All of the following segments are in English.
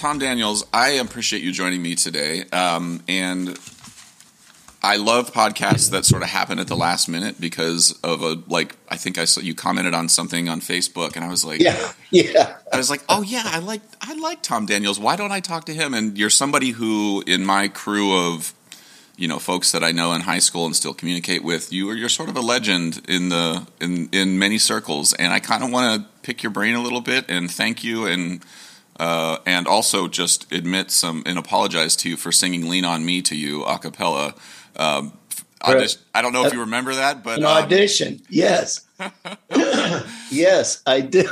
Tom Daniels, I appreciate you joining me today. Um, and I love podcasts that sort of happen at the last minute because of a like I think I saw you commented on something on Facebook and I was like Yeah, yeah. I was like, "Oh yeah, I like I like Tom Daniels. Why don't I talk to him?" And you're somebody who in my crew of you know folks that I know in high school and still communicate with, you are you're sort of a legend in the in in many circles and I kind of want to pick your brain a little bit and thank you and uh, and also just admit some and apologize to you for singing "Lean on Me" to you a cappella. Um, Right. I don't know if you remember that, but An um, audition. Yes. yes, I do.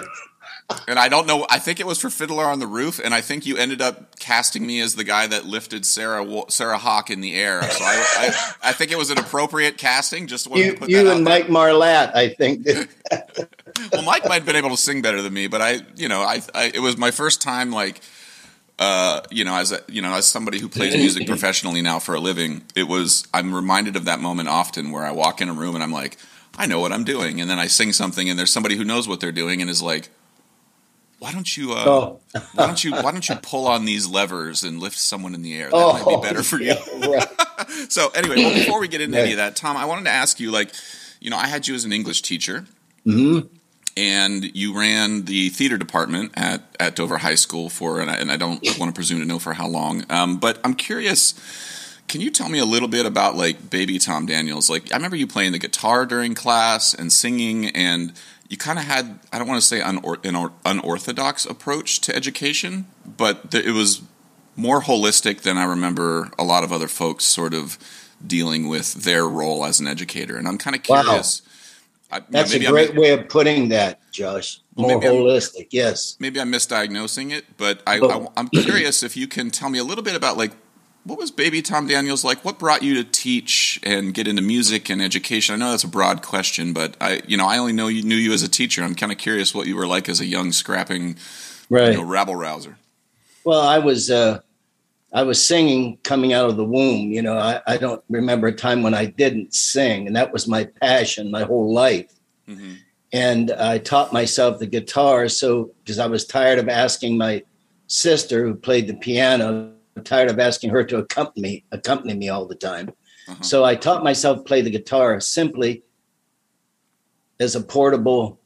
and I don't know. I think it was for Fiddler on the Roof, and I think you ended up casting me as the guy that lifted Sarah Sarah Hawk in the air. So I, I, I think it was an appropriate casting. Just wanted to You, put you that and out there. Mike Marlatt, I think. Well, Mike might have been able to sing better than me, but I, you know, I, I it was my first time like. Uh, you know, as a, you know, as somebody who plays music professionally now for a living, it was. I'm reminded of that moment often where I walk in a room and I'm like, I know what I'm doing, and then I sing something, and there's somebody who knows what they're doing and is like, Why don't you? Uh, Oh. why don't you? Why don't you pull on these levers and lift someone in the air? That might be better for you. Oh, yeah, right. So anyway, well, before we get into Right. any of that, Tom, I wanted to ask you, like, you know, I had you as an English teacher, Mhm. And you ran the theater department at at Dover High School for, and I, and I don't want to presume to know for how long, um, but I'm curious. Can you tell me a little bit about like baby Tom Daniels? Like, I remember you playing the guitar during class and singing, and you kind of had I don't want to say unor- an or- unorthodox approach to education, but th- it was more holistic than I remember a lot of other folks sort of dealing with their role as an educator. And I'm kind of Wow. I, you know, That's a great way of putting that, Josh. Well, More maybe I'm- holistic. Yes. maybe I'm misdiagnosing it, but I, Oh. I, am curious if you can tell me a little bit about like what was baby Tom Daniels like? What brought you to teach and get into music and education? I know that's a broad question, but I, you know, I only know you knew you as a teacher. I'm kind of curious what you were like as a young scrapping, Right. you know, rabble rouser. Well, I was uh, I was singing coming out of the womb. You know, I, I don't remember a time when I didn't sing, and that was my passion my whole life. hmm And I taught myself the guitar, so because I was tired of asking my sister who played the piano, tired of asking her to accompany me, accompany me all the time. Uh-huh. So I taught myself to play the guitar simply as a portable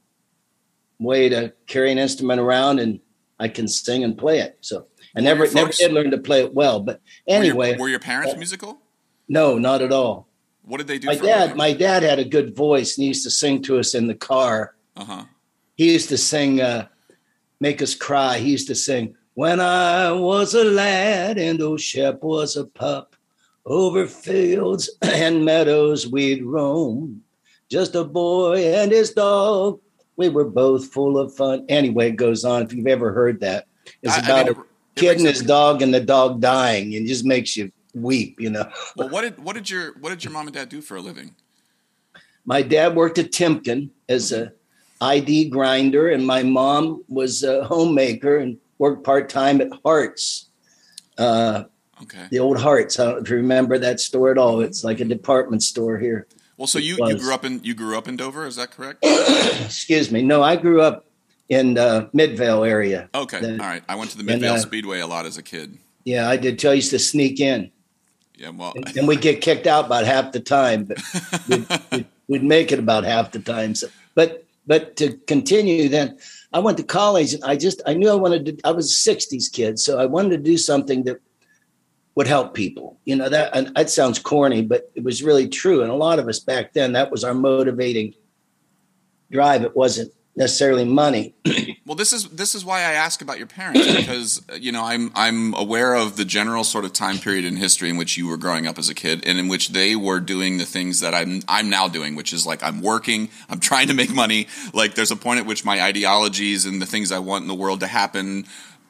way to carry an instrument around, and I can sing and play it. So I Were never never did learn to play it well, but Were your- anyway, were your, parents uh, musical? no, not at all. What did they do? My dad, my dad had a good voice, and he used to sing to us in the car. uh-huh. He used to sing, uh, make us cry. He used to sing, "When I was a lad and old Shep was a pup, over fields and meadows we'd roam. Just a boy and his dog. We were both full of fun." Anyway, it goes on. If you've ever heard that, it's I- I about mean, it- it kid and his up- dog and the dog dying, and just makes you weep. You know. Well, what did what did your what did your mom and dad do for a living? my dad worked at Timken as a ID grinder, and my mom was a homemaker and worked part time at Hart's, uh, Okay. the old Hart's. I don't know if you remember that store at all. It's like a department store here. Well, so you, you grew up in you grew up in Dover, is that correct? Excuse me. No, I grew up in uh, Midvale area. Okay, The- all right. I went to the and, Midvale uh, Speedway a lot as a kid. Yeah, I did. I used to sneak in, Yeah, well, and, and we'd get kicked out about half the time, but we'd, we'd, we'd make it about half the time. So, but but to continue, then I went to college, and I just I knew I wanted to. I was a '60s kid, so I wanted to do something that would help people. You know that and that sounds corny, but it was really true. And a lot of us back then, that was our motivating drive. It wasn't necessarily money. Well, this is this is why I ask about your parents because uh, you know I'm I'm aware of the general sort of time period in history in which you were growing up as a kid and in which they were doing the things that I'm I'm now doing, which is like I'm working, I'm trying to make money. Like there's a point at which my ideologies and the things I want in the world to happen.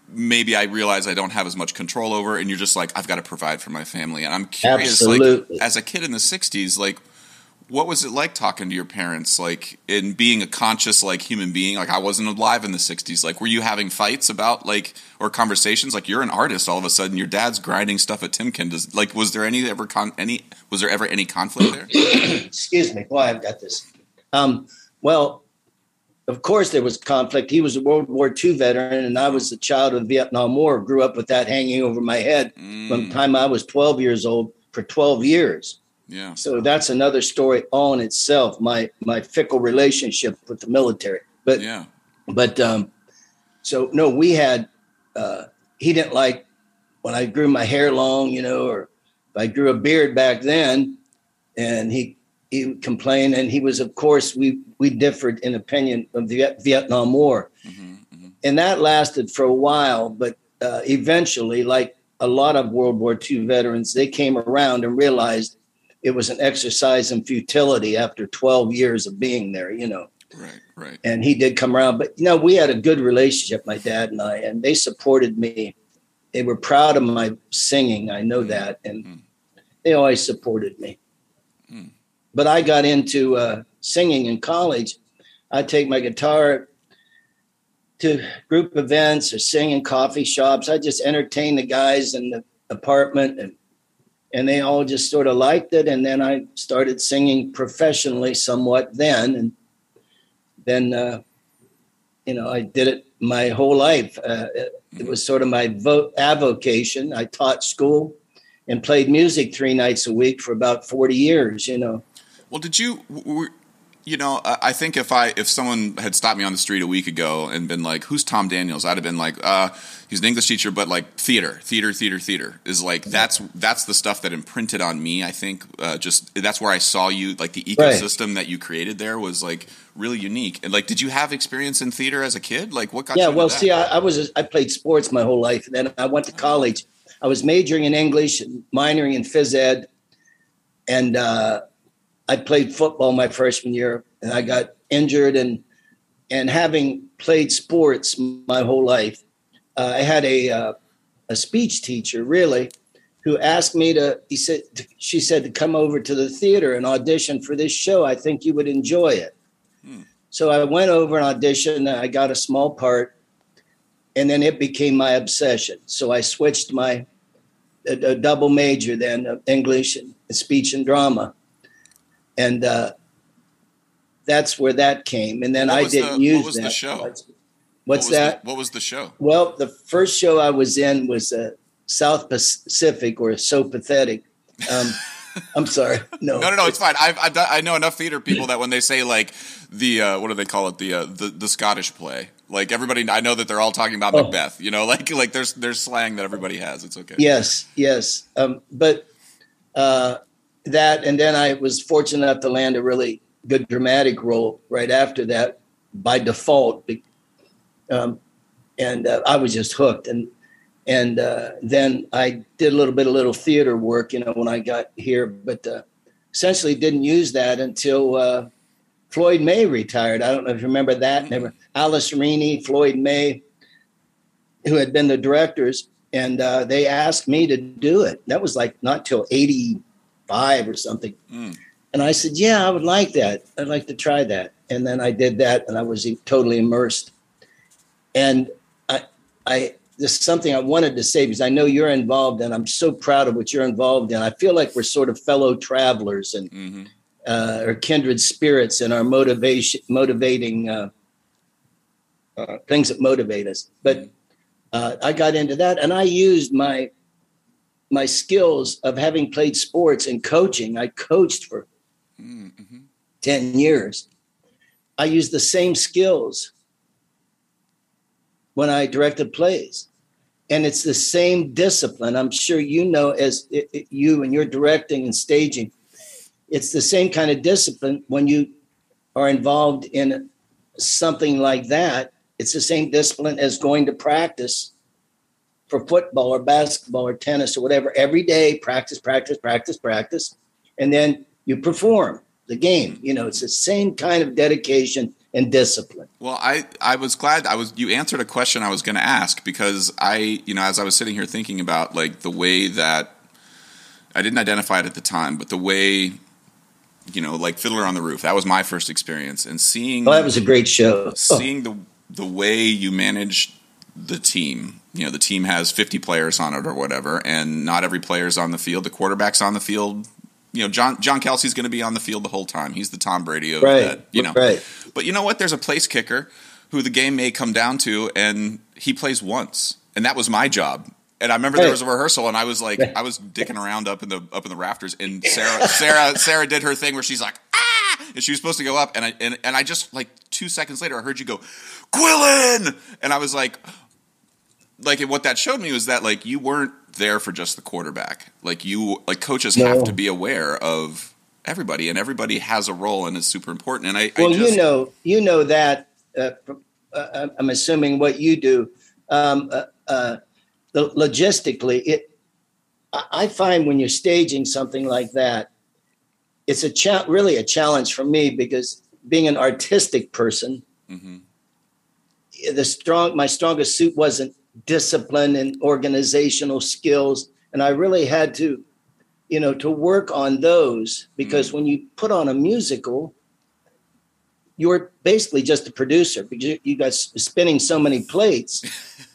Maybe I realize I don't have as much control over, and you're just like I've got to provide for my family. And I'm curious, Absolutely. like as a kid in the '60s, like what was it like talking to your parents like in being a conscious like human being like i wasn't alive in the 60s like were you having fights about like or conversations like you're an artist all of a sudden your dad's grinding stuff at timken does like was there any ever con- any was there ever any conflict there Excuse me. Boy, I've got this. Um, well, of course, there was conflict. He was a World War II veteran, and I was a child of the Vietnam War. Grew up with that hanging over my head mm. from the time I was 12 years old for 12 years. Yeah. So that's another story all in itself. My my fickle relationship with the military. But yeah. But um, so no, we had. Uh, he didn't like when I grew my hair long, you know, or if I grew a beard back then, and he he complained, and he was, of course, we we differed in opinion of the Vietnam War, mm-hmm, mm-hmm. and that lasted for a while, but uh, eventually, like a lot of World War II veterans, they came around and realized it was an exercise in futility after 12 years of being there, you know. Right, right. And he did come around, but you know, we had a good relationship, my dad and I, and they supported me. They were proud of my singing. I know mm. that, and mm. they always supported me. Mm. But I got into uh, singing in college. I'd take my guitar to group events or sing in coffee shops. I just entertain the guys in the apartment and and they all just sort of liked it. And then I started singing professionally somewhat then. And then, uh, you know, I did it my whole life. Uh, it was sort of my vo- avocation. I taught school and played music three nights a week for about 40 years, you know. Well, did you, you know, I think if I if someone had stopped me on the street a week ago and been like, "Who's Tom Daniels?" I'd have been like, "Uh, he's an English teacher, but like theater, theater, theater, theater is like that's that's the stuff that imprinted on me. I think uh, just that's where I saw you. Like the ecosystem right. that you created there was like really unique. And like, did you have experience in theater as a kid? Like, what got yeah, well, see, I, I was I played sports my whole life, and then I went to college. I was majoring in English and minoring in phys ed, and uh, I played football my freshman year and I got injured and and having played sports my whole life, uh, I had a uh, a speech teacher really who asked me to he said she said to come over to the theater and audition for this show. I think you would enjoy it. Hmm. So I went over and auditioned. I got a small part, and then it became my obsession. So I switched my a, a double major then of English and speech and drama, and uh, that's where that came. And then I didn't the, use what was that. The show? What's, what's what that? The, what was the show? Well, the first show I was in was uh, South Pacific or So Pathetic. Um, I'm sorry. No, no, no, no. It's fine. I've, I've done, I know enough theater people that when they say like the uh, what do they call it the uh, the the Scottish play, like everybody, I know that they're all talking about oh. Macbeth. You know, like like there's there's slang that everybody has. It's okay. Yes, yes. Um, but uh, that, and then I was fortunate enough to land a really good dramatic role right after that by default. Um, and uh, I was just hooked. And and uh, then I did a little bit of little theater work, you know, when I got here, but uh, essentially didn't use that until uh, Floyd May retired. I don't know if you remember that. Mm-hmm. Never Alice Reaney, Floyd May, who had been the directors, and uh, they asked me to do it. That was like not till '85 or something. Mm. And I said, Yeah, I would like that. I'd like to try that. And then I did that and I was totally immersed. And I, I, this is something I wanted to say because I know you're involved and I'm so proud of what you're involved in. I feel like we're sort of fellow travelers and mm-hmm. uh, or kindred spirits in our motivation, motivating uh, uh, things that motivate us. But mm-hmm. uh, I got into that and I used my my skills of having played sports and coaching. I coached for mm-hmm. 10 years. I used the same skills when I directed plays. And it's the same discipline. I'm sure you know, as it, it, you and your directing and staging, it's the same kind of discipline when you are involved in something like that. It's the same discipline as going to practice for football or basketball or tennis or whatever every day. Practice, practice, practice, practice. And then you perform the game. You know, it's the same kind of dedication and discipline. Well, I, I was glad I was you answered a question I was going to ask because I you know as I was sitting here thinking about like the way that I didn't identify it at the time, but the way you know like Fiddler on the Roof that was my first experience and seeing well, that was a great show. Oh. Seeing oh. the the way you manage the team. You know, the team has 50 players on it or whatever, and not every player's on the field. The quarterback's on the field you know, John John Kelsey's going to be on the field the whole time. He's the Tom Brady of Right, that, you know. right. But you know what? There's a place kicker who the game may come down to, and he plays once, and that was my job. And I remember there was a rehearsal, and I was like, I was dicking around up in the up in the rafters, and Sarah Sarah Sarah did her thing where she's like, ah, and she was supposed to go up, and I and, and I just like two seconds later, I heard you go, Quillen, and I was like, like what that showed me was that like you weren't there for just the quarterback. Like you like coaches No. have to be aware of everybody and everybody has a role and it's super important. And I, Well, I just, you know, you know that. Uh, uh, I'm assuming what you do. Um, uh, uh, logistically, it. I find when you're staging something like that, it's a cha- really a challenge for me because being an artistic person, Mhm. the strong my strongest suit wasn't discipline and organizational skills, and I really had to, you know, to work on those because mm-hmm. when you put on a musical, you're basically just a producer because you, you got spinning so many plates.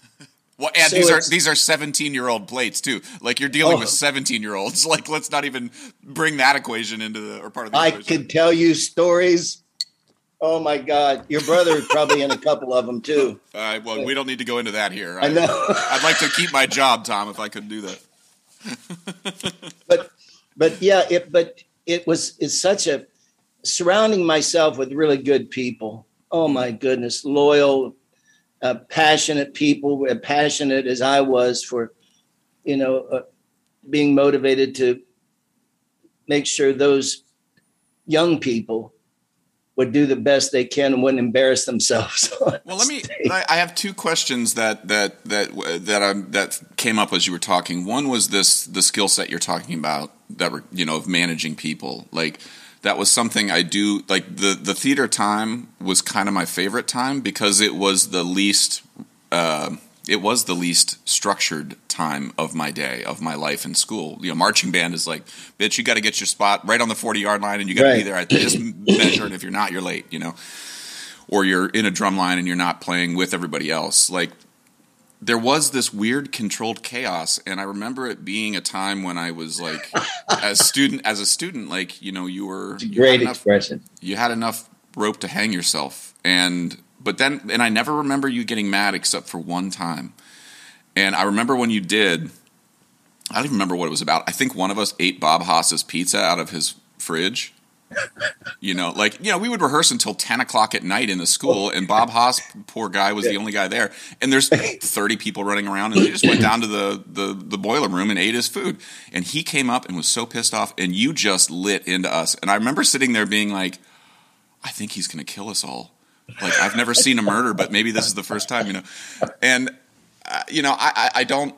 Well, and So these are these are seventeen year old plates too. Like you're dealing Oh. with seventeen year olds. Like let's not even bring that equation into the or part of the I equation. could tell you stories. Oh my God, your brother is probably in a couple of them too. Uh, well, we don't need to go into that here. I know. I'd like to keep my job, Tom, if I could do that. but but yeah, it but it was it's such a surrounding myself with really good people. Oh my goodness, loyal, uh, passionate people, uh, passionate as I was for, you know, uh, being motivated to make sure those young people would do the best they can and wouldn't embarrass themselves. Well, let me. I, have two questions that that that that I, that came up as you were talking. One was this the skill set you're talking about that were you know of managing people. Like that was something I do. Like the the theater time was kind of my favorite time because it was the least. Uh, it was the least structured time of my day, of my life in school. You know, marching band is like, bitch, you got to get your spot right on the 40 yard line and you got to be Right. there at this measure. And if you're not, you're late, you know? or you're in a drum line and you're not playing with everybody else. Like there was this weird controlled chaos and I remember it being a time when I was like as student as a student like you know you were you Great enough, expression. you had enough rope to hang yourself and but then and I never remember you getting mad except for one time. And I remember when you did I don't even remember what it was about. I think one of us ate Bob Haas's pizza out of his fridge. You know, like you know, we would rehearse until ten o'clock at night in the school, and Bob Haas, poor guy, was the only guy there. And there's thirty people running around, and they just went down to the, the the boiler room and ate his food. And he came up and was so pissed off, and you just lit into us. And I remember sitting there being like, I think he's going to kill us all. Like I've never seen a murder, but maybe this is the first time, you know. And uh, you know, I, I, I don't.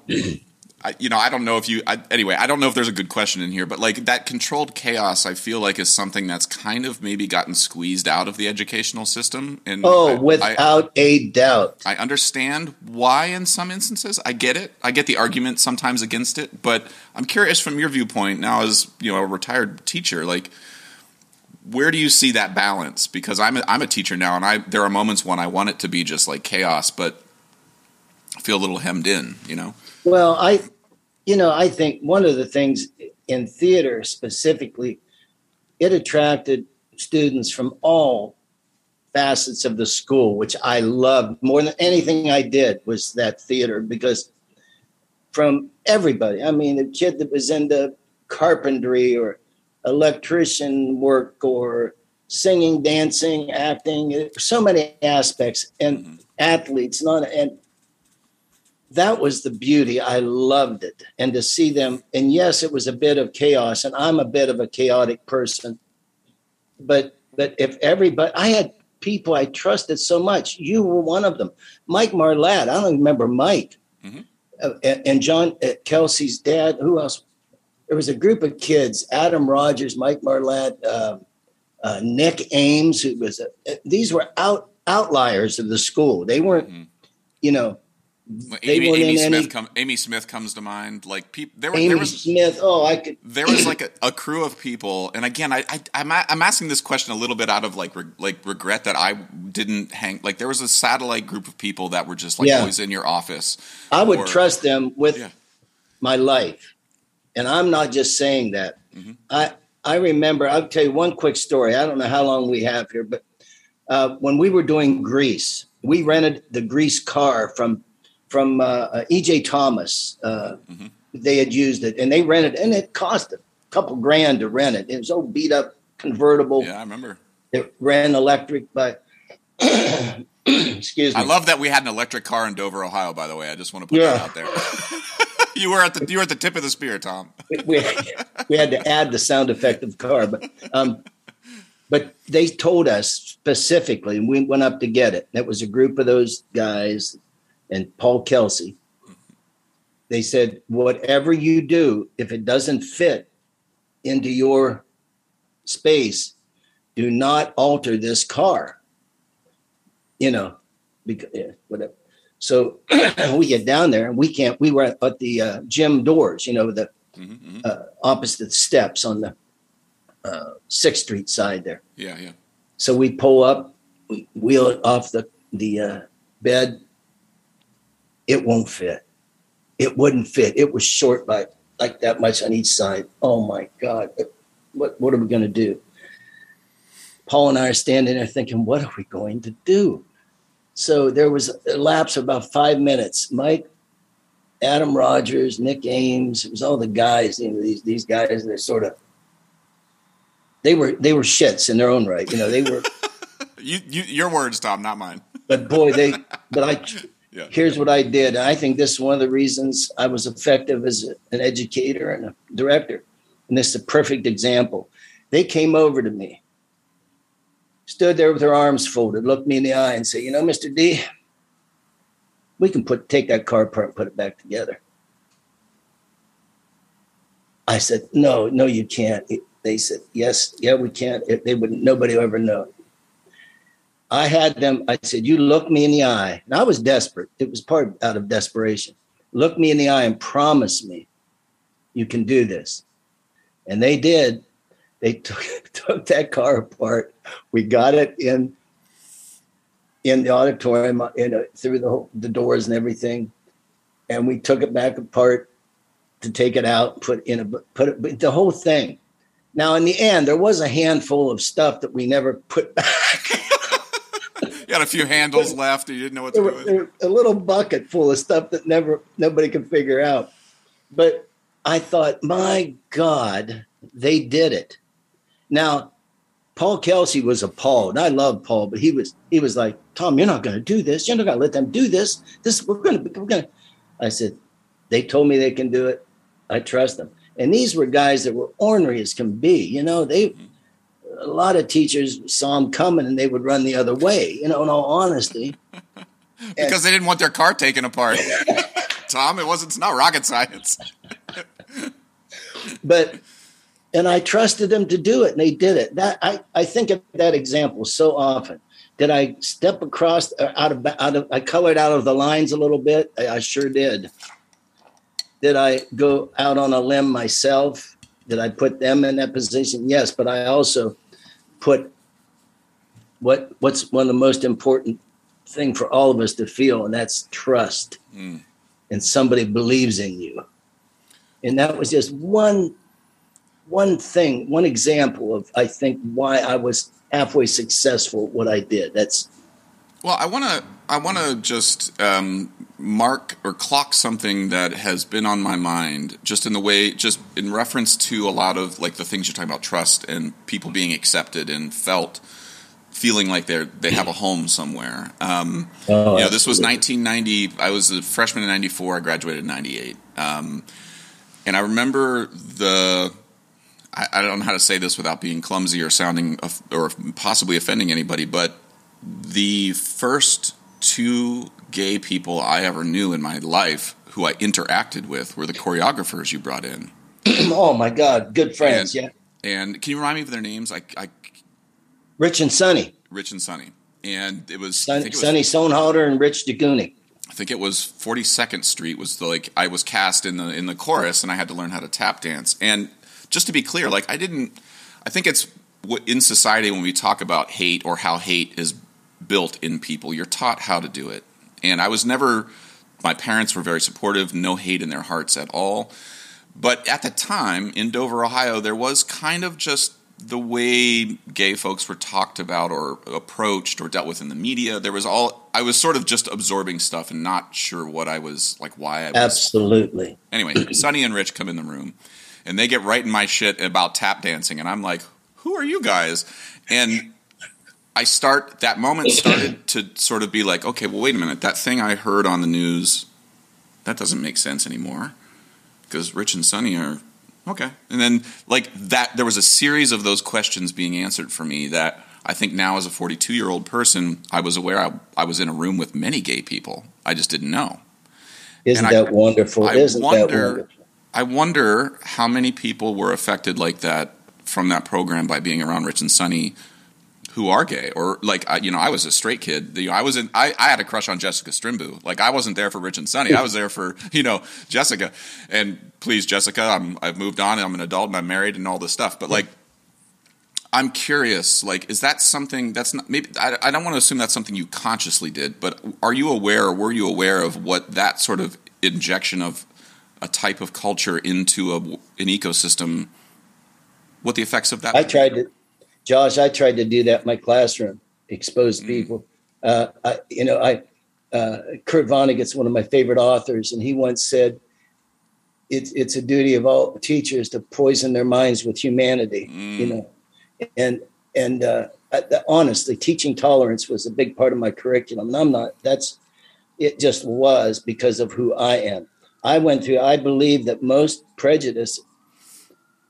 I, you know, I don't know if you. I, anyway, I don't know if there's a good question in here, but like that controlled chaos, I feel like is something that's kind of maybe gotten squeezed out of the educational system. And Oh, I- without a doubt. I, I understand why in some instances. I get it. I get the argument sometimes against it, but I'm curious from your viewpoint now, as you know, a retired teacher, like where do you see that balance? Because I'm a, I'm a teacher now, and I there are moments when I want it to be just like chaos, but I feel a little hemmed in. You know. Well, I, you know, I think one of the things in theater specifically, it attracted students from all facets of the school, which I loved more than anything I did was that theater because from everybody, I mean, the kid that was into carpentry or electrician work or singing, dancing, acting, so many aspects and athletes, not and that was the beauty. I loved it. And to see them, and yes, it was a bit of chaos, and I'm a bit of a chaotic person. But but if everybody I had people I trusted so much, you were one of them. Mike Marlatt, I don't remember Mike. Mhm. Uh, and, and John uh, Kelsey's dad, who else? There was a group of kids, Adam Rogers, Mike Marlatt, uh, uh, Nick Ames, who was a, these were out outliers of the school. They weren't, Mhm. you know, They Amy, weren't Amy in Smith any- come, Amy Smith comes to mind. Like people, there, Amy there was Smith. Oh, I could. there was like a, a crew of people, and again, I, I I'm a- I'm asking this question a little bit out of like re, like regret that I didn't hang. Like there was a satellite group of people that were just like Yeah. always in your office. I would Or- trust them with Yeah. my life, and I'm not just saying that. Mhm. I I remember. I'll tell you one quick story. I don't know how long we have here, but uh, when we were doing Grease, we rented the Grease car from from uh, uh EJ Thomas. Uh, mm-hmm. They had used it, and they rented, and it cost a couple grand to rent it. It was old beat up convertible. Yeah, I remember. It ran electric, but excuse me. I love that we had an electric car in Dover, Ohio. By the way, I just want to put yeah. that out there. you were at the you were at the tip of the spear, Tom. we, we had to add the sound effect of car, but um, but they told us specifically, and we went up to get it. It was a group of those guys and Paul Kelsey. They said, whatever you do, if it doesn't fit into your space, do not alter this car. You know, because yeah, whatever. So we get down there and we can't. We were at the uh, gym doors, you know, the mm-hmm, mm-hmm. uh, opposite steps on the uh, Sixth Street side there. Yeah, yeah. So we pull up, we wheel it off the the uh, bed. It won't fit. It wouldn't fit. It was short by like that much on each side. Oh my God! What what are we going to do? Paul and I are standing there thinking, what are we going to do? So there was a lapse of about five minutes. Mike, Adam Rogers, Nick Ames, it was all the guys, you know, these these guys, they're sort of they were they were shits in their own right. You know, they were you, you your words, Tom, not mine. but boy, they but I yeah. here's what I did. I think this is one of the reasons I was effective as an educator and a director. And this is a perfect example. They came over to me stood there with her arms folded, looked me in the eye, and said, "You know, Mister D, we can put take that car apart and put it back together." I said, "No, no, you can't." They said, "Yes, yeah, we can't." They would nobody would ever know. I had them. I said, "You look me in the eye," and I was desperate. It was part out of desperation. Look me in the eye and promise me you can do this. And they did they took, took that car apart. We got it in in the auditorium, in a, through the the doors and everything, and we took it back apart to take it out, put in a put it, the whole thing. Now, in the end, there was a handful of stuff that we never put back. you had a few handles left. And you didn't know what to do with. A little bucket full of stuff that never nobody could figure out. But I thought, my God, they did it. Now, Paul Kelsey was appalled. I love Paul, but he was he was like, Tom, you're not going to do this. You're not going to let them do this. This we're going to we're going to. I said, they told me they can do it. I trust them. And these were guys that were ornery as can be. You know, they a lot of teachers saw them coming and they would run the other way. You know, in all honesty, because and, they didn't want their car taken apart. Tom, it wasn't. It's not rocket science. but and I trusted them to do it, and they did it. That I, I think of that example so often. Did I step across uh, out of out of I colored out of the lines a little bit? I, I sure did. Did I go out on a limb myself? Did I put them in that position? Yes, but I also put what what's one of the most important thing for all of us to feel, and that's trust. Mm. And somebody believes in you. And that was just one one thing, one example of I think why I was halfway successful what I did. That's well, I want to I want to just um, mark or clock something that has been on my mind, just in the way, just in reference to a lot of like the things you're talking about, trust and people being accepted and felt feeling like they're they have a home somewhere. Um, oh, you know, this was 1990. I was a freshman in '94. I graduated in '98, um, and I remember the I, I, don't know how to say this without being clumsy or sounding or possibly offending anybody, but the first two gay people I ever knew in my life who I interacted with were the choreographers you brought in. oh my God, good friends, and, yeah. And can you remind me of their names? I, I Rich and Sonny. Rich and Sonny, and it was Son, it was, Sonny Sonhalter and Rich DeGooney. I think it was 42nd Street was the like I was cast in the in the chorus and I had to learn how to tap dance and just to be clear, like I didn't. I think it's in society when we talk about hate or how hate is built in people, you're taught how to do it. And I was never. My parents were very supportive, no hate in their hearts at all. but at the time in Dover, Ohio, there was kind of just the way gay folks were talked about or approached or dealt with in the media. There was all I was sort of just absorbing stuff and not sure what I was like why I was Absolutely. Anyway, Sonny and Rich come in the room and they get right in my shit about tap dancing and I'm like, "Who are you guys?" And I start that moment started to sort of be like, "Okay, well wait a minute. That thing I heard on the news that doesn't make sense anymore." Because Rich and Sonny are Okay. And then like that there was a series of those questions being answered for me that I think now as a 42 year old person, I was aware I, I, was in a room with many gay people. I just didn't know. Isn't and that I, wonderful? I Isn't wonder, that wonderful? I wonder how many people were affected like that from that program by being around Rich and Sonny who are gay or like you know I was a straight kid. I was in I, I had a crush on Jessica Strimbu. Like I wasn't there for Rich and Sonny. I was there for you know Jessica. And please, Jessica, I'm I've moved on. I'm an adult and I'm married and all this stuff. But like. I'm curious, like, is that something that's not maybe? I, I don't want to assume that's something you consciously did, but are you aware, or were you aware of what that sort of injection of a type of culture into a, an ecosystem? What the effects of that? I tried to, Josh, I tried to do that in my classroom, expose mm. people. Uh, I, you know, I uh, Kurt Vonnegut's one of my favorite authors, and he once said, "It's it's a duty of all teachers to poison their minds with humanity." Mm. You know, and and uh, I, honestly, teaching tolerance was a big part of my curriculum. And I'm not. That's it. Just was because of who I am. I went through. I believe that most prejudice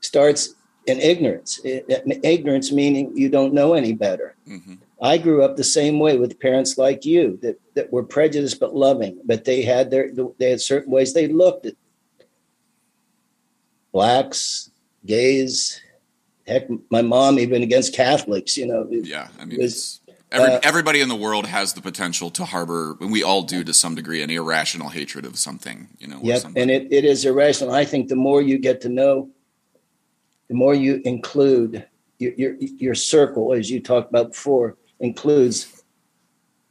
starts in ignorance. Ignorance meaning you don't know any better. Mm-hmm. I grew up the same way with parents like you that, that were prejudiced but loving, but they had their they had certain ways they looked at blacks, gays, heck, my mom even against Catholics. You know. Yeah, I mean, was, every, uh, everybody in the world has the potential to harbor, and we all do to some degree, an irrational hatred of something. You know. Yep, and it, it is irrational. I think the more you get to know the more you include your, your, your circle, as you talked about before, includes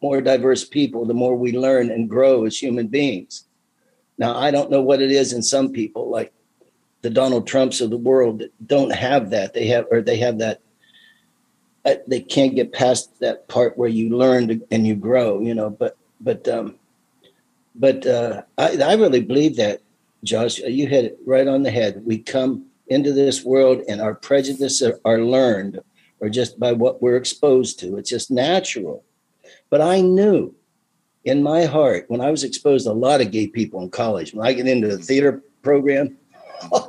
more diverse people, the more we learn and grow as human beings. Now, I don't know what it is in some people, like the Donald Trumps of the world, that don't have that. They have, or they have that. Uh, they can't get past that part where you learn and you grow, you know. But, but, um, but uh, I, I really believe that, Josh. You hit it right on the head. We come into this world and our prejudices are, are learned or just by what we're exposed to. It's just natural. But I knew in my heart when I was exposed to a lot of gay people in college, when I get into the theater program,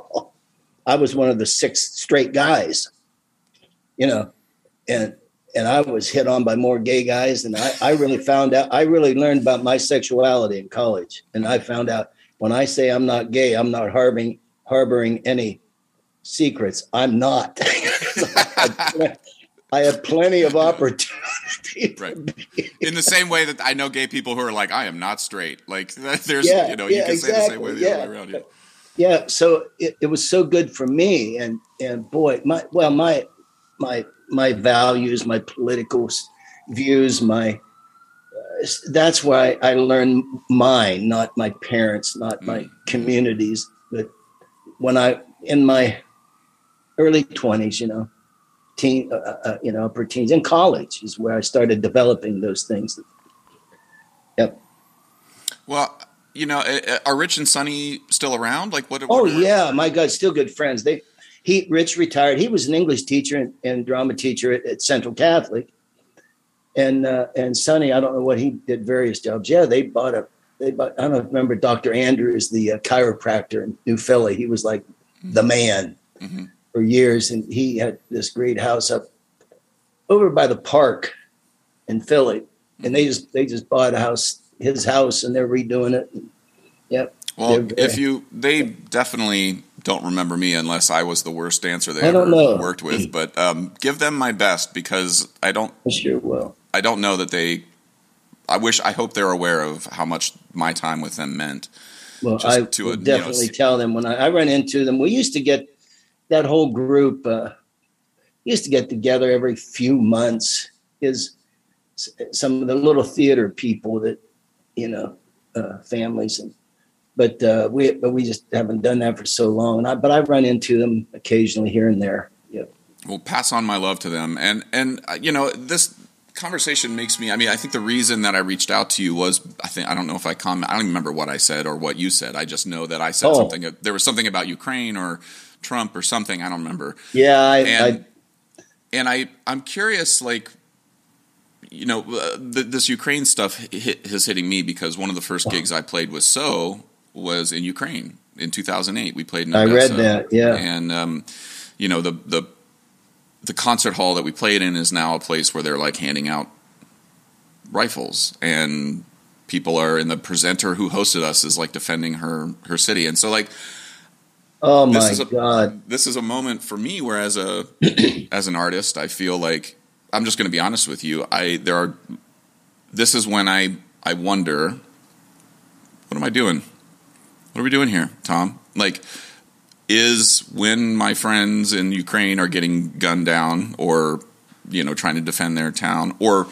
I was one of the six straight guys, you know, and and I was hit on by more gay guys. And I, I really found out, I really learned about my sexuality in college. And I found out when I say I'm not gay, I'm not harboring harboring any secrets. I'm not. I have plenty of opportunity. Right. In the same way that I know gay people who are like, I am not straight. Like there's, yeah, you know, yeah, you can exactly. say the same way the yeah. other way around. Yeah. Yeah. So it, it was so good for me. And, and boy, my, well, my, my, my values, my political views, my, uh, that's why I learned mine, not my parents, not my mm. communities. But when I, in my early 20s, you know, teen, uh, uh, uh, you know, upper teens, in college is where I started developing those things. Yep. Well, you know, are Rich and Sonny still around? Like, what? what oh yeah, my God, still good friends. They, he, Rich retired. He was an English teacher and, and drama teacher at, at, Central Catholic, and uh, and Sonny, I don't know what he did, various jobs. Yeah, they bought a. They bought. I don't remember Dr. Andrews, the uh, chiropractor in New Philly. He was like mm-hmm. the man. Mm-hmm for years, and he had this great house up over by the park in Philly, and they just they just bought a house, his house, and they're redoing it. Yep. Well, if you, they definitely don't remember me unless I was the worst dancer they I ever know. worked with. But um, give them my best because I don't. I sure will. I don't know that they. I wish. I hope they're aware of how much my time with them meant. Well, I to a, definitely you know, tell them when I, I run into them. We used to get that whole group uh, used to get together every few months. Is some of the little theater people that you know, uh, families, and but uh, we but we just haven't done that for so long. And I, but I run into them occasionally here and there. Yeah. Well, pass on my love to them, and and uh, you know this conversation makes me. I mean, I think the reason that I reached out to you was I think I don't know if I comment. I don't remember what I said or what you said. I just know that I said oh. something. There was something about Ukraine or Trump or something. I don't remember. Yeah, I, and, I, and I I'm curious, like you know, uh, this Ukraine stuff hit, is hitting me because one of the first gigs I played was So was in Ukraine in 2008. We played in Odessa, I read that, yeah. And um, you know the the the concert hall that we played in is now a place where they're like handing out rifles. And people are and the presenter who hosted us is like defending her her city. And so like oh my a, god. this is a moment for me where as a as an artist i feel like i'm just going to be honest with you i there are this is when i i wonder what am i doing what are we doing here, Tom? Like, is when my friends in Ukraine are getting gunned down or, you know, trying to defend their town, or,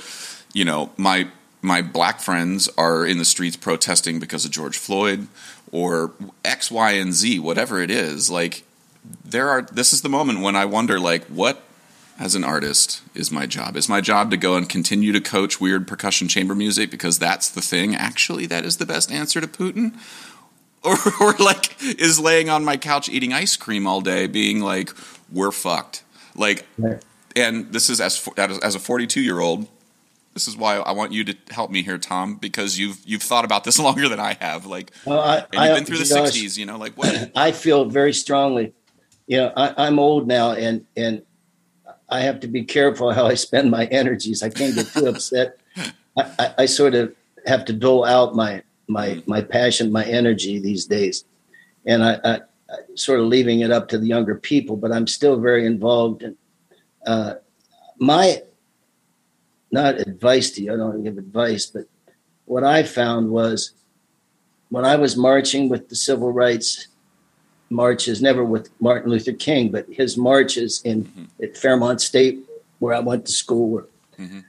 you know, my my black friends are in the streets protesting because of George Floyd or X, Y, and Z, whatever it is, like there are this is the moment when I wonder like what as an artist is my job? Is my job to go and continue to coach weird percussion chamber music because that's the thing actually that is the best answer to Putin? or, or like is laying on my couch eating ice cream all day, being like, "We're fucked." Like, right. and this is as as a 42 year old. This is why I want you to help me here, Tom, because you've you've thought about this longer than I have. Like, well, I, and you've been through the '60s, you know. Like, what? I feel very strongly. You know, I, I'm old now, and and I have to be careful how I spend my energies. I can't get too upset. I, I, I, sort of have to dole out my my my passion, my energy these days, and I, I, I, sort of leaving it up to the younger people. But I'm still very involved. And uh, my not advice to you. I don't give advice, but what I found was when I was marching with the civil rights marches, never with Martin Luther King, but his marches in mm-hmm. at Fairmont State, where I went to school. Mm-hmm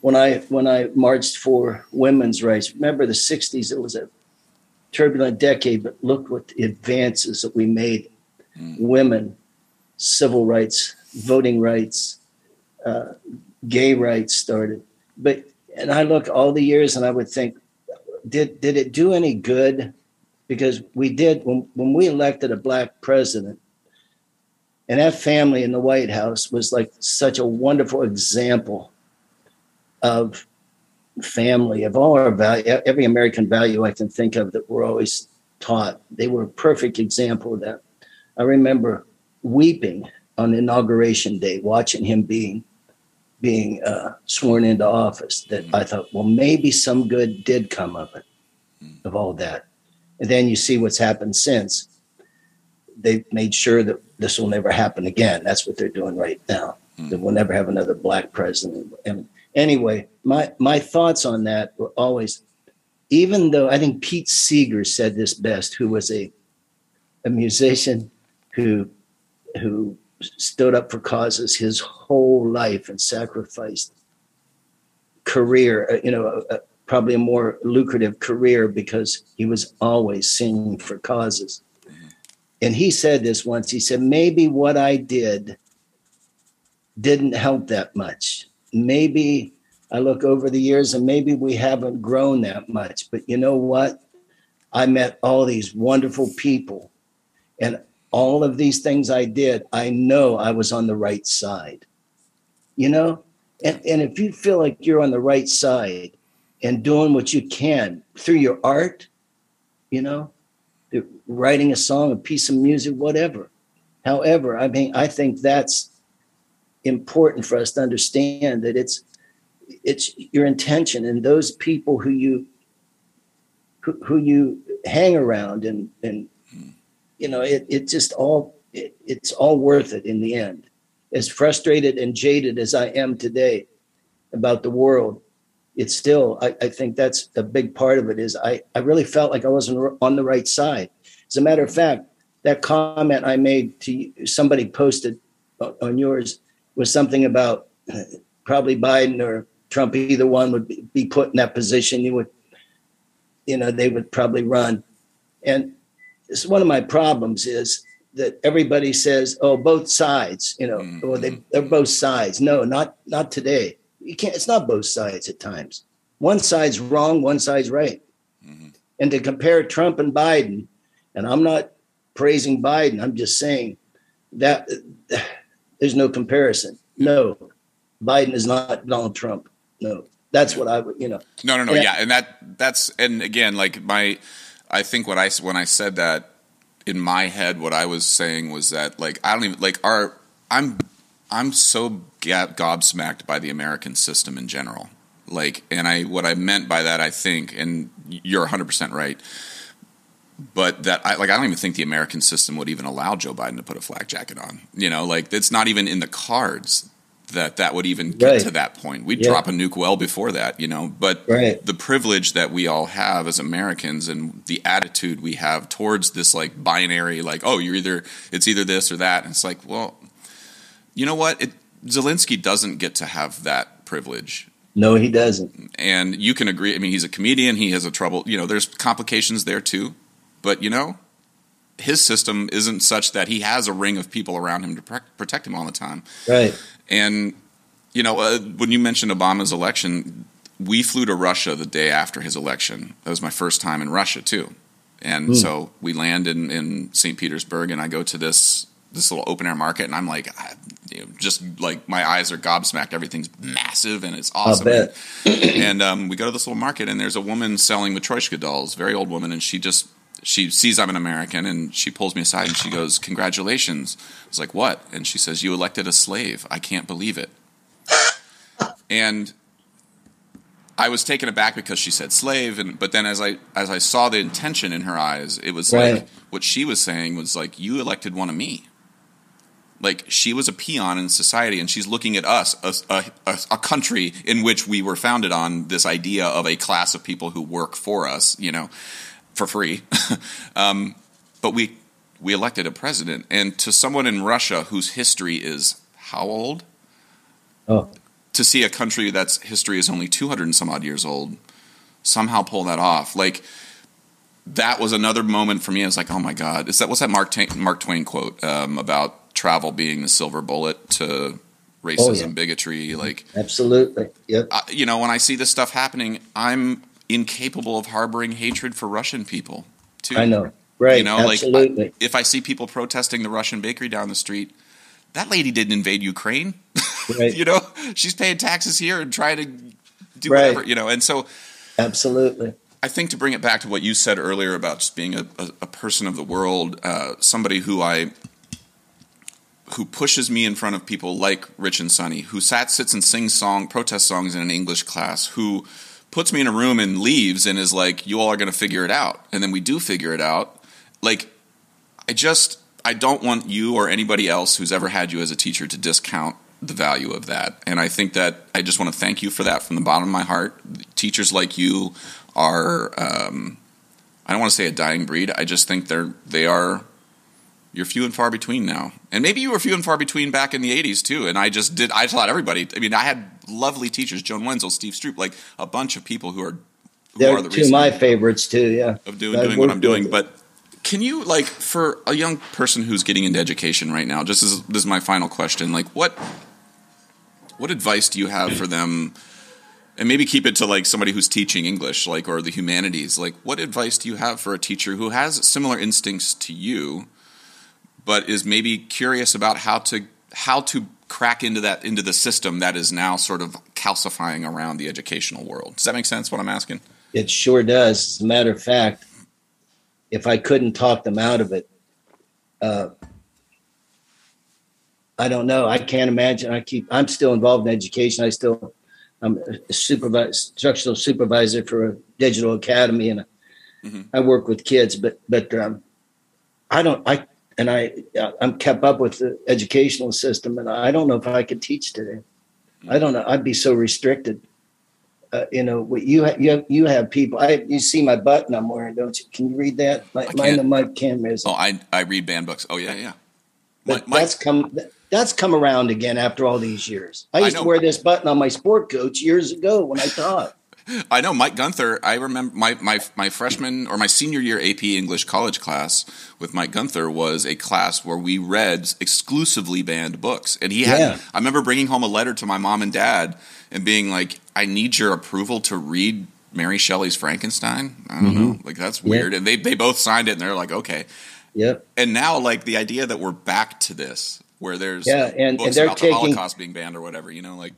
when I when I marched for women's rights. Remember the '60s? It was a turbulent decade, but look what the advances that we made. Mm. Women, civil rights, voting rights, uh, gay rights started. But and I look all the years and I would think, did did it do any good? Because we did when when we elected a black president, and that family in the White House was like such a wonderful example of family, of all our value, every American value I can think of that we're always taught. They were a perfect example of that. I remember weeping on inauguration day, watching him being being uh, sworn into office. That I thought, well, maybe some good did come of it, of all that. And then you see what's happened since. They've made sure that this will never happen again. That's what they're doing right now. Mm. That we'll never have another black president. And anyway, my my thoughts on that were always, even though I think Pete Seeger said this best, who was a a musician who who stood up for causes his whole life and sacrificed career, uh, you know, a, a, probably a more lucrative career because he was always singing for causes. And he said this once. He said, maybe what I did didn't help that much maybe I look over the years and maybe we haven't grown that much. But you know what? I met all these wonderful people and all of these things I did, I know I was on the right side. You know? And, and if you feel like you're on the right side and doing what you can through your art, you know, writing a song, a piece of music, whatever. However, I mean, I think that's important for us to understand that it's it's your intention and those people who you who, who you hang around and and you know it it just all it, it's all worth it in the end. As frustrated and jaded as i am today about the world it's still I, I think that's a big part of it is i i really felt like i wasn't on the right side. As a matter of fact that comment i made to you, somebody posted on yours was something about probably Biden or Trump, either one would be put in that position. You would, you know, they would probably run. And it's one of my problems is that everybody says, "Oh, both sides," you know, mm-hmm. well, they they're both sides. No, not not today. You can't. It's not both sides at times. One side's wrong, one side's right. Mm-hmm. And to compare Trump and Biden, and I'm not praising Biden. I'm just saying that uh, there's no comparison. No, Biden is not Donald Trump. No, that's what I would, you know. No, no, no. And yeah, and that that's and again, like my, I think what I when I said that in my head, what I was saying was that like I don't even like our I'm I'm so gobsmacked by the American system in general. Like, and I what I meant by that, I think, and you're 100 percent right but that I like I don't even think the American system would even allow Joe Biden to put a flak jacket on. You know, like it's not even in the cards that that would even get right. to that point. We'd yeah. drop a nuke well before that, you know. But right. the privilege that we all have as Americans and the attitude we have towards this like binary, like oh, you're either it's either this or that. And it's like, well, you know what? It, Zelensky doesn't get to have that privilege. No, he doesn't. And you can agree. I mean, he's a comedian. He has a trouble. You know, there's complications there too. But you know, his system isn't such that he has a ring of people around him to pre- protect him all the time. Right. And you know, uh, when you mentioned Obama's election, we flew to Russia the day after his election. That was my first time in Russia too. And mm. so we land in, in St. Petersburg, and I go to this this little open air market, and I'm like, I, you know, just like my eyes are gobsmacked. Everything's massive and it's awesome. And, and um, we go to this little market, and there's a woman selling Matryoshka dolls, very old woman, and she just she sees I'm an American and she pulls me aside and she goes, "Congratulations." I was like, "What?" And she says, "You elected a slave. I can't believe it." and I was taken aback because she said slave, and but then as I as I saw the intention in her eyes, it was right. like what she was saying was like, "You elected one of me." Like she was a peon in society, and she's looking at us, a, a, a country in which we were founded on this idea of a class of people who work for us, you know, for free. um, but we we elected a president, and to someone in Russia whose history is how old? Oh. To see a country that's history is only two hundred and some odd years old, somehow pull that off, like that was another moment for me. I was like, oh my god, is that what's that Mark Twain, Mark Twain quote um, about travel being the silver bullet to racism, oh, yeah. bigotry? Like absolutely, yep. Uh, you know, when I see this stuff happening, I'm incapable of harboring hatred for Russian people. Too. I know, right? You know, Absolutely. like I, if I see people protesting the Russian bakery down the street, that lady didn't invade Ukraine. Right. you know, she's paying taxes here and trying to do right. whatever. You know, and so absolutely. I think to bring it back to what you said earlier about just being a, a, a person of the world, uh, somebody who I who pushes me in front of people like Rich and Sunny, who sat sits and sings song protest songs in an English class, who puts me in a room and leaves and is like, "You all are going to figure it out," and then we do figure it out. Like, I just I don't want you or anybody else who's ever had you as a teacher to discount the value of that. And I think that I just want to thank you for that from the bottom of my heart. Teachers like you are um, I don't want to say a dying breed. I just think they're they are you're few and far between now. And maybe you were few and far between back in the 80s too. And I just did, I taught everybody. I mean, I had lovely teachers, Joan Wenzel, Steve Stroop, like a bunch of people who are, who They're are the two of my favorites too, yeah. Of doing, doing what I'm doing. But can you, like, for a young person who's getting into education right now, just as this is my final question, like, what, what advice do you have for them? and maybe keep it to like somebody who's teaching English, like or the humanities. Like, what advice do you have for a teacher who has similar instincts to you, but is maybe curious about how to how to crack into that into the system that is now sort of calcifying around the educational world. Does that make sense? What I'm asking? It sure does. As a matter of fact, if I couldn't talk them out of it, uh, I don't know. I can't imagine. I keep. I'm still involved in education. I still. I'm a supervisor, instructional supervisor for a digital academy, and mm-hmm. I work with kids. But but um, I don't. I and I I'm kept up with the educational system, and I don't know if I could teach today. I don't know. I'd be so restricted. Uh, you know, you have, you have, you have people. I you see my button I'm wearing, don't you? Can you read that? My, mine my camera is. Oh, I I read banned books. Oh yeah, yeah. But my, that's come that's come around again after all these years. I used I to wear this button on my sport coat years ago when I taught. I know Mike Gunther. I remember my, my my freshman or my senior year AP English college class with Mike Gunther was a class where we read exclusively banned books, and he had. Yeah. I remember bringing home a letter to my mom and dad and being like, "I need your approval to read Mary Shelley's Frankenstein." I don't know, mm-hmm. like that's weird, and they they both signed it, and they're like, "Okay." Yep. And now, like the idea that we're back to this, where there's Yeah, and- and they're about taking- the Holocaust being banned or whatever, you know, like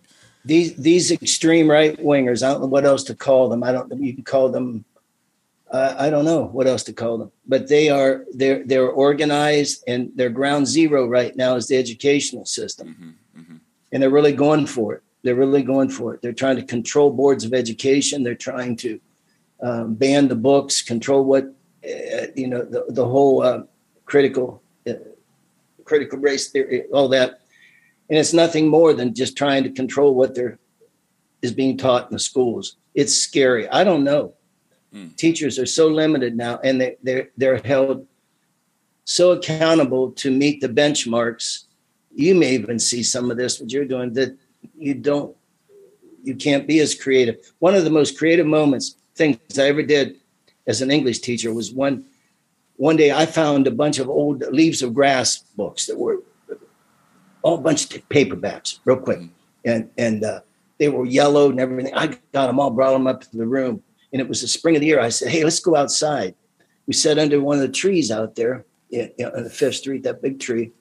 these these extreme right wingers. I don't know what else to call them. I don't. You can call them. Uh, I don't know what else to call them. But they are they're they're organized and their ground zero right now is the educational system, and they're really going for it. They're really going for it. They're trying to control boards of education. They're trying to um, ban the books, control what uh, you know the the whole uh, critical uh, critical race theory, all that and it's nothing more than just trying to control what there is being taught in the schools. It's scary. I don't know. Hmm. Teachers are so limited now, and they they're they're held so accountable to meet the benchmarks. You may even see some of this what you're doing that you don't you can't be as creative. One of the most creative moments things I ever did as an English teacher was one one day I found a bunch of old leaves of grass books that were all bunch of paperbacks real quick. And and uh, they were yellowed and everything. I got them all brought them up to the room. And it was the spring of the year. I said hey let's go outside. We sat under one of the trees out there in, in, on the fifth street that big tree.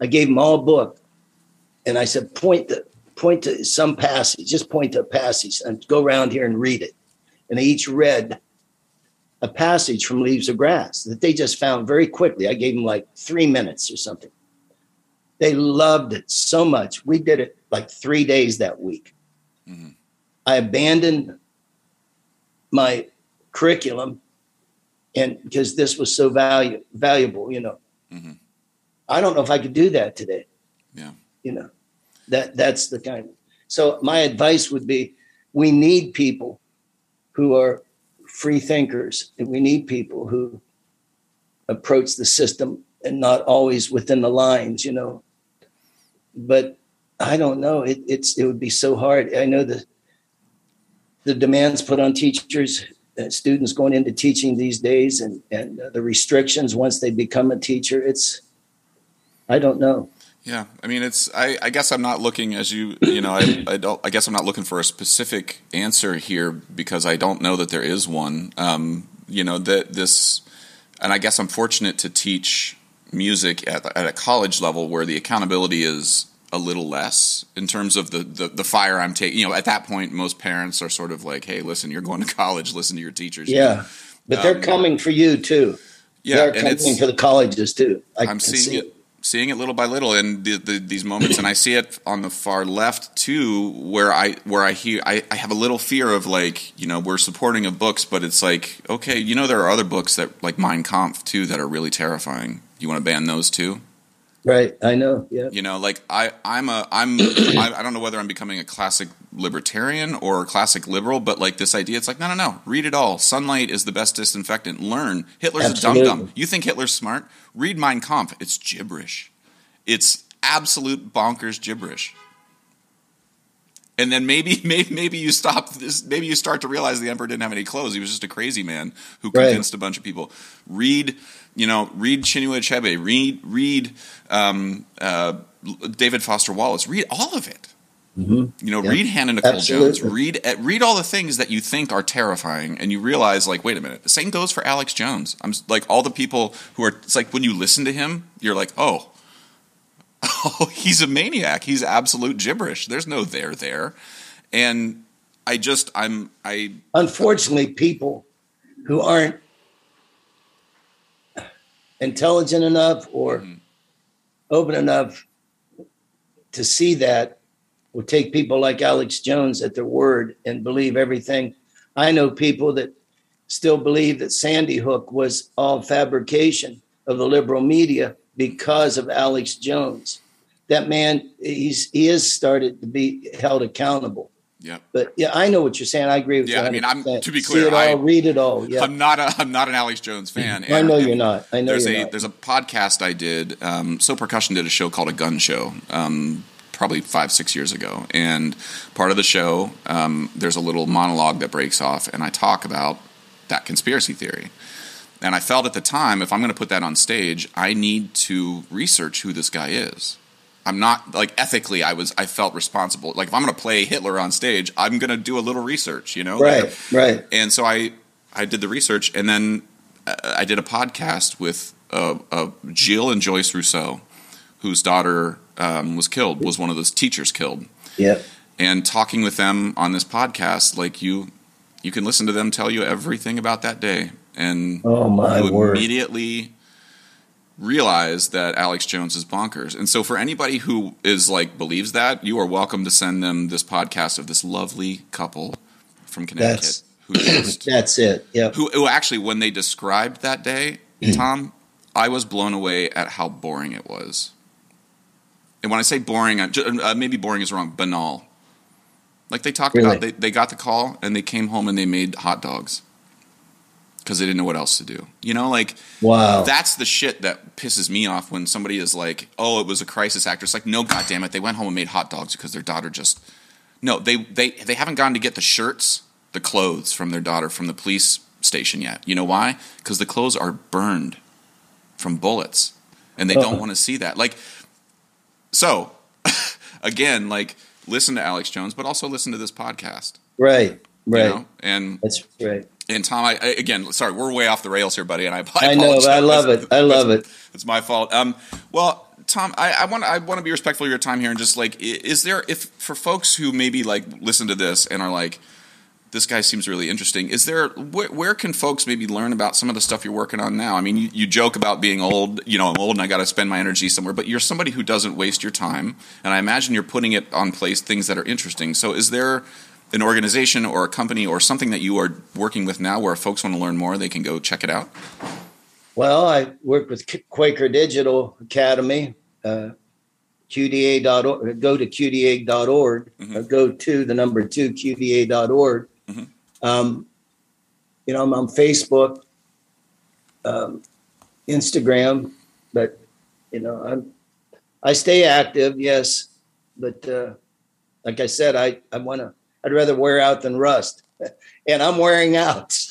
I gave them all a book. And i said point to point to some passage just point to a passage and go around here and read it. And they each read a passage from leaves of grass that they just found very quickly. I gave them like three minutes or something they loved it so much. We did it like three days that week. Mm-hmm. I abandoned my curriculum and because this was so value, valuable, you know. Mm-hmm. I don't know if I could do that today. yeah. You know, that that's the kind. So my advice would be we need people who are free thinkers and we need people who approach the system and not always within the lines, you know. But I don't know. It, it's it would be so hard. I know the the demands put on teachers, uh, students going into teaching these days, and and uh, the restrictions once they become a teacher. It's I don't know. Yeah, I mean, it's. I, I guess I'm not looking as you. You know, I, I don't. I guess I'm not looking for a specific answer here because I don't know that there is one. Um, you know that this, and I guess I'm fortunate to teach music at at a college level where the accountability is a little less in terms of the the, the fire I'm taking. You know, at that point, most parents are sort of like, "Hey, listen, you're going to college. Listen to your teachers." Yeah, but they're Um, coming for you too. yeah, they're coming for the colleges too. I I'm can seeing see it, seeing it little by little, and the, the, these moments, and I see it on the far left too, where I where I hear I, I have a little fear of like you know we're supporting of books, but it's like okay, you know there are other books that like Mein Kampf too that are really terrifying. You want to ban those too? Right, I know. Yeah, You know, like I, I'm a, I'm, I, I don't know whether I'm becoming a classic libertarian or classic liberal, but like this idea, it's like, no, no, no, read it all. Sunlight is the best disinfectant. Learn. Hitler's Absolutely. a dum dum. You think Hitler's smart? Read Mein Kampf. It's gibberish. It's absolute bonkers gibberish. And then maybe, maybe, maybe you stop this. Maybe you start to realize the emperor didn't have any clothes. He was just a crazy man who Right. convinced a bunch of people. Read, you know, read Chinua Achebe. Read, read um, uh, David Foster Wallace. Read all of it. You know, Yeah. read Hannah Nicole Jones. Read uh, read all the things that you think are terrifying, and you realize, like, wait a minute. The same goes for Alex Jones. I'm like all the people who are. It's like when you listen to him, you're like, oh, oh, he's a maniac. He's absolute gibberish. There's no there there, and I just I'm I unfortunately, people who aren't intelligent enough or Mm-hmm. open enough to see that will take people like Alex Jones at their word and believe everything. I know people that still believe that Sandy Hook was all fabrication of the liberal media because of Alex Jones. That man, he's he has started to be held accountable. yeah. But yeah, I know what you're saying. I agree with Yeah, you. I mean, I'm- to be See clear, it all, I- read it all. Yeah, I'm not a I'm not an Alex Jones fan. I know you're not. I know there's you're a not. there's a podcast I did. Um, Sō Percussion did a show called a gun show. Um, probably five six years ago, and part of the show um, there's a little monologue that breaks off, and I talk about that conspiracy theory. And I felt at the time, if I'm going to put that on stage, I need to research who this guy is. I'm not like ethically. I was. I felt responsible. Like if I'm going to play Hitler on stage, I'm going to do a little research. You know, right, right. And so I, I did the research, and then uh, I did a podcast with uh, uh, Jill and Joyce Rousseau, whose daughter um, was killed. Was one of those teachers killed. Yep. And talking with them on this podcast, like you, you can listen to them tell you everything about that day, and oh my you word. immediately realize that Alex Jones is bonkers. And so for anybody who is like believes that, you are welcome to send them this podcast of this lovely couple from Connecticut That's- who just That's it. Yep. who, who actually when they described that day, Tom, I was blown away at how boring it was. And when I say boring, I, ju- uh, maybe boring is wrong, banal. Like they talked Really? about, they, they got the call and they came home and they made hot dogs because they didn't know what else to do. You know, like Wow. that's the shit that pisses me off when somebody is like, "Oh, it was a crisis actor." It's like, no, goddamn it, they went home and made hot dogs because their daughter just no, they they they haven't gone to get the shirts, the clothes from their daughter from the police station yet. You know why? Because the clothes are burned from bullets, and they don't want to see that. Like, so again, like listen to Alex Jones, but also listen to this podcast. right. You Right. know? And That's right. and Tom, I, again, sorry, we're way off the rails here, buddy, and I, I I know. I love it. I love it. It's my fault. Um, well, Tom, I, I want I want to be respectful of your time here, and just like, is there if for folks who maybe like listen to this and are like, this guy seems really interesting. Is there where, where can folks maybe learn about some of the stuff you're working on now? I mean, you, you joke about being old. You know, I'm old and I got to spend my energy somewhere. But you're somebody who doesn't waste your time, and I imagine you're putting it on place things that are interesting. So, is there an organization or a company or something that you are working with now where folks want to learn more? They can go check it out. Well, I work with Quaker Digital Academy, uh, QDA.org. Go to QDA.org. Mhm. Or go to the number two, QDA.org. Mhm. Um, you know, I'm on Facebook, um, Instagram, but, you know, I'm, I stay active, yes. But uh, like I said, I, I want to, I'd rather wear out than rust. And I'm wearing out.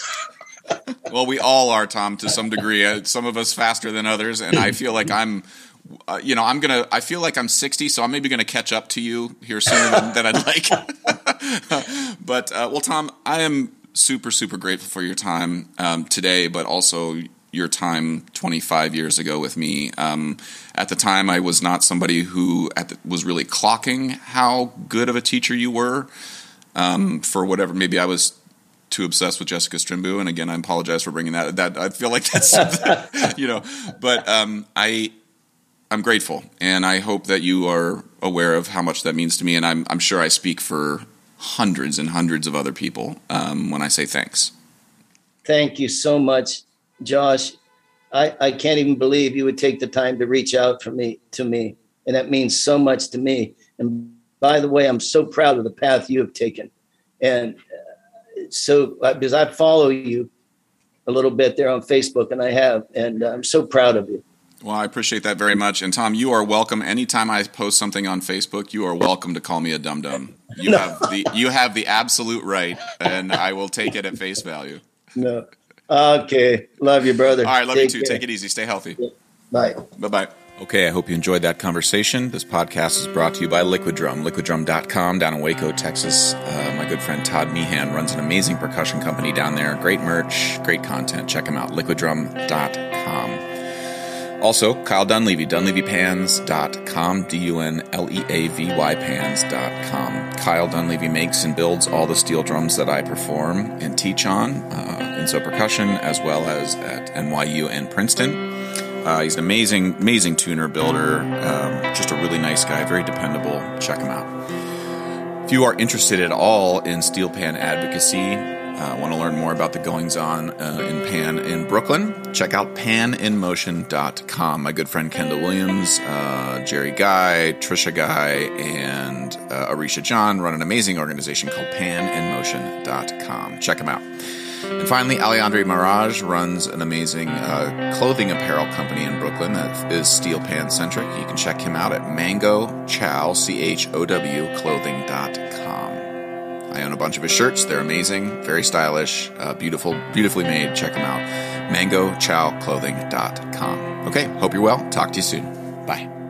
Well, we all are, Tom, to some degree. Uh, some of us faster than others, and I feel like I'm, uh, you know, I'm gonna. I feel like I'm 60, so I'm maybe gonna catch up to you here sooner than, than I'd like. but uh, well, Tom, I am super, super grateful for your time um, today, but also your time 25 years ago with me. Um, at the time, I was not somebody who the, was really clocking how good of a teacher you were. Um, for whatever, maybe I was too obsessed with Jessica Strimbu, and again, I apologize for bringing that. That I feel like that's you know, but um, I I'm grateful, and I hope that you are aware of how much that means to me, and I'm I'm sure I speak for hundreds and hundreds of other people um, when I say thanks. Thank you so much, Josh. I, I can't even believe you would take the time to reach out for me to me. And that means so much to me. And by the way, I'm so proud of the path you have taken. And uh, so, uh, because I follow you a little bit there on Facebook, and I have, and I'm so proud of you. Well, I appreciate that very much. And Tom, you are welcome. Anytime I post something on Facebook, you are welcome to call me a dum dum. You No. have the you have the absolute right, and I will take it at face value. No. Okay. Love you, brother. All right, love you too. care. Take it easy. Stay healthy. Bye. Bye bye. Okay, I hope you enjoyed that conversation. This podcast is brought to you by Liquid Drum, liquiddrum.com down in Waco, Texas. Uh, my good friend Todd Meehan runs an amazing percussion company down there. Great merch, great content. Check him out, liquiddrum.com. Also, Kyle Dunleavy, dunleavypans.com, D U N L E A V Y pans.com. Kyle Dunleavy makes and builds all the steel drums that I perform and teach on uh, in Sō Percussion as well as at NYU and Princeton. Uh, he's an amazing, amazing tuner builder. Um, just a really nice guy, very dependable. Check him out. If you are interested at all in steel pan advocacy, uh, want to learn more about the goings on uh, in pan in Brooklyn, check out paninmotion.com. My good friend Kendall Williams, uh, Jerry Guy, Trisha Guy, and uh, Arisha John run an amazing organization called paninmotion.com. Check them out. And finally, Alejandre Mirage runs an amazing uh, clothing apparel company in Brooklyn that is steel pan centric. You can check him out at mango chow, C H O W, clothing.com. I own a bunch of his shirts. They're amazing, very stylish, uh, beautiful, beautifully made. Check them out. MangoChowClothing.com. Okay, hope you're well. Talk to you soon. Bye.